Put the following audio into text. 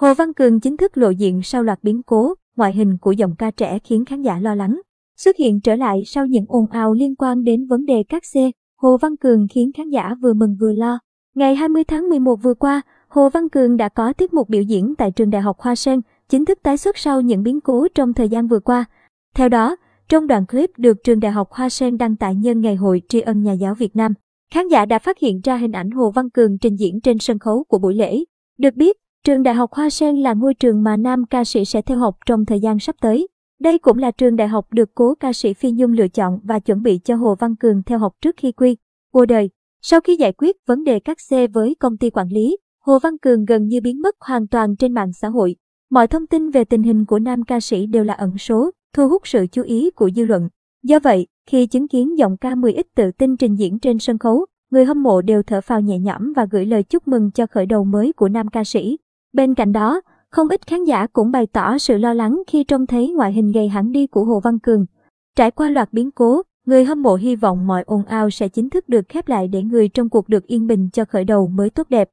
Hồ Văn Cường chính thức lộ diện sau loạt biến cố, ngoại hình của giọng ca trẻ khiến khán giả lo lắng. Xuất hiện trở lại sau những ồn ào liên quan đến vấn đề các xe, Hồ Văn Cường khiến khán giả vừa mừng vừa lo. Ngày 20 tháng 11 vừa qua, Hồ Văn Cường đã có tiết mục biểu diễn tại trường Đại học Hoa Sen, chính thức tái xuất sau những biến cố trong thời gian vừa qua. Theo đó, trong đoạn clip được trường Đại học Hoa Sen đăng tải nhân ngày hội tri ân nhà giáo Việt Nam, khán giả đã phát hiện ra hình ảnh Hồ Văn Cường trình diễn trên sân khấu của buổi lễ. Được biết, trường Đại học Hoa Sen là ngôi trường mà nam ca sĩ sẽ theo học trong thời gian sắp tới. Đây cũng là trường đại học được cố ca sĩ Phi Nhung lựa chọn và chuẩn bị cho Hồ Văn Cường theo học trước khi quy qua đời. Sau khi giải quyết vấn đề cắt xe với công ty quản lý, Hồ Văn Cường gần như biến mất hoàn toàn trên mạng xã hội. Mọi thông tin về tình hình của nam ca sĩ đều là ẩn số, thu hút sự chú ý của dư luận. Do vậy, khi chứng kiến giọng ca 10X tự tin trình diễn trên sân khấu, người hâm mộ đều thở phào nhẹ nhõm và gửi lời chúc mừng cho khởi đầu mới của nam ca sĩ. Bên cạnh đó, không ít khán giả cũng bày tỏ sự lo lắng khi trông thấy ngoại hình gầy hẳn đi của Hồ Văn Cường. Trải qua loạt biến cố, người hâm mộ hy vọng mọi ồn ào sẽ chính thức được khép lại để người trong cuộc được yên bình cho khởi đầu mới tốt đẹp.